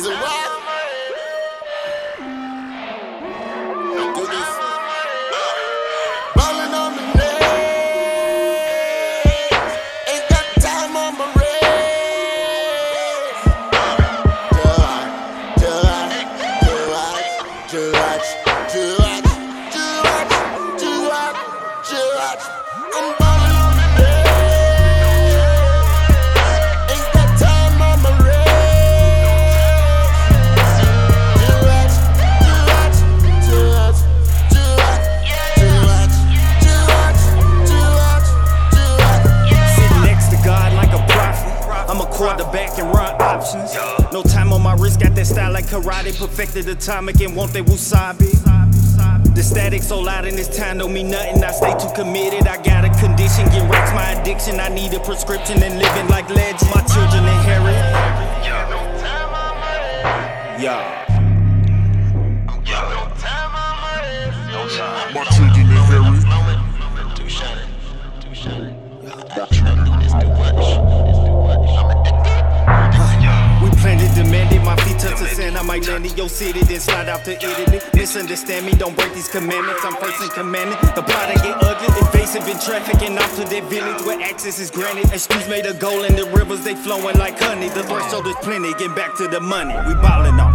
reason why. quarterback and run options. No time on my wrist, got that style like karate, perfected atomic and want that wasabi. The static so loud in this time don't mean nothing. I stay too committed. I got a condition, get racks my addiction. I need a prescription and living like legends. My children inherit. Yeah. Yeah. Might land your city, then slide out to Italy. Misunderstand me, don't break these commandments. I'm first in commandment. The plot get ugly, invasive in traffic, and off to that village where access is granted. Streets made of gold, and the rivers they flowing like honey. The threshold is plenty, get back to the money. We. Ballin' on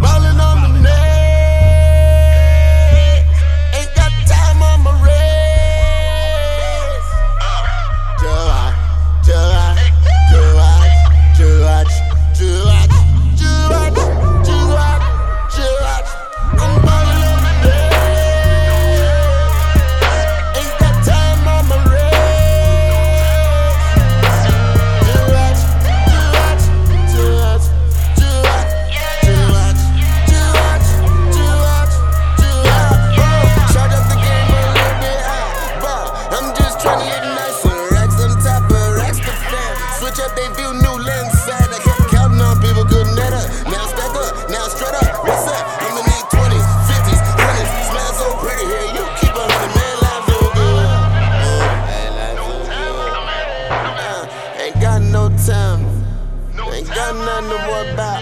Ain't got nothing to worry about.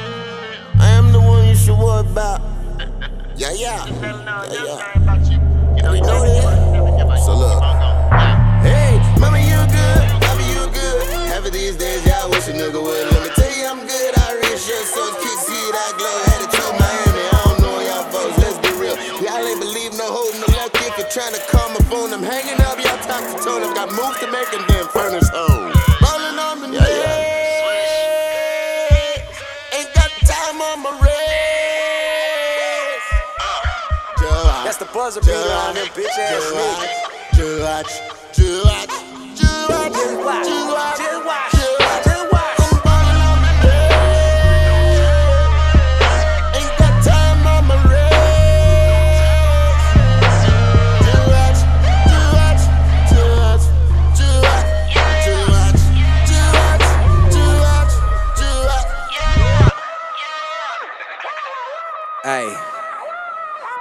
I am the one you should worry about. Yeah, yeah. Yeah, yeah. We know that. So look. Hey, mama, you good? Papa, you good? Half of these days, y'all wish a nigga would. Let me tell you, I'm good. I read shit, so kick, see that glow. Had to tell Miami. I don't know y'all folks. Let's be real. Y'all ain't believe no hope, no luck. If you're trying to call my phone, I'm hanging up. Y'all talk to tone. I've got moves to make and then furnace home. Ballin' on the yeah, yeah. Time on my wrist. That's the buzzer beater on them bitch ass niggas. Hey.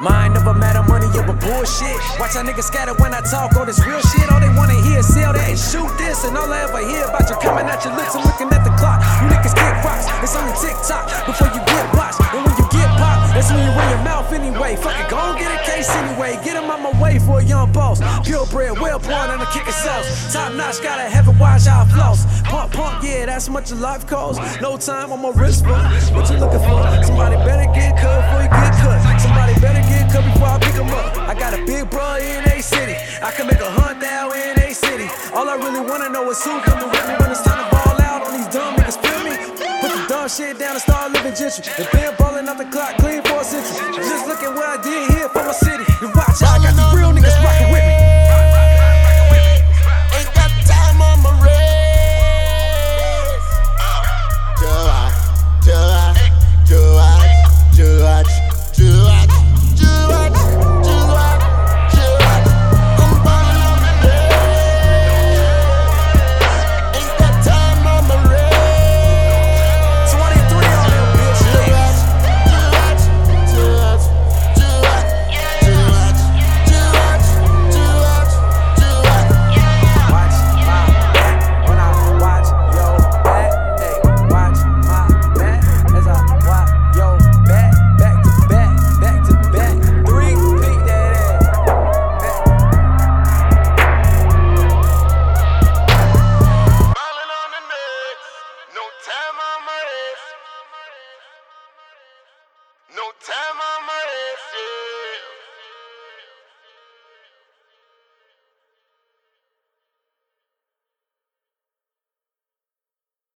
Mind over matter, money over bullshit. Watch how niggas scatter when I talk all this real shit. All they wanna hear is sell that and shoot this. And all I ever hear about you coming out your lips and looking at the clock. You niggas kick rocks, it's only tick tock before you get mouth anyway. Fuck it, go get a case anyway. Get him out my way for a young boss. Purebred, well born on the kicker sauce. Top notch, gotta have it, watch I floss. Pump, pump, yeah, that's much of life costs. No time on my wrist, bro. What you looking for? Somebody better get cut before you get cut. Somebody better get cut before I pick 'em up. I got a big bro in A City. I can make a hunt down in A City. All I really wanna know is who dumb shit down and start living gentry. And been ballin' off the clock, clean for a. Just look at what I did here for my city. And watch how I got these real niggas rockin' with me.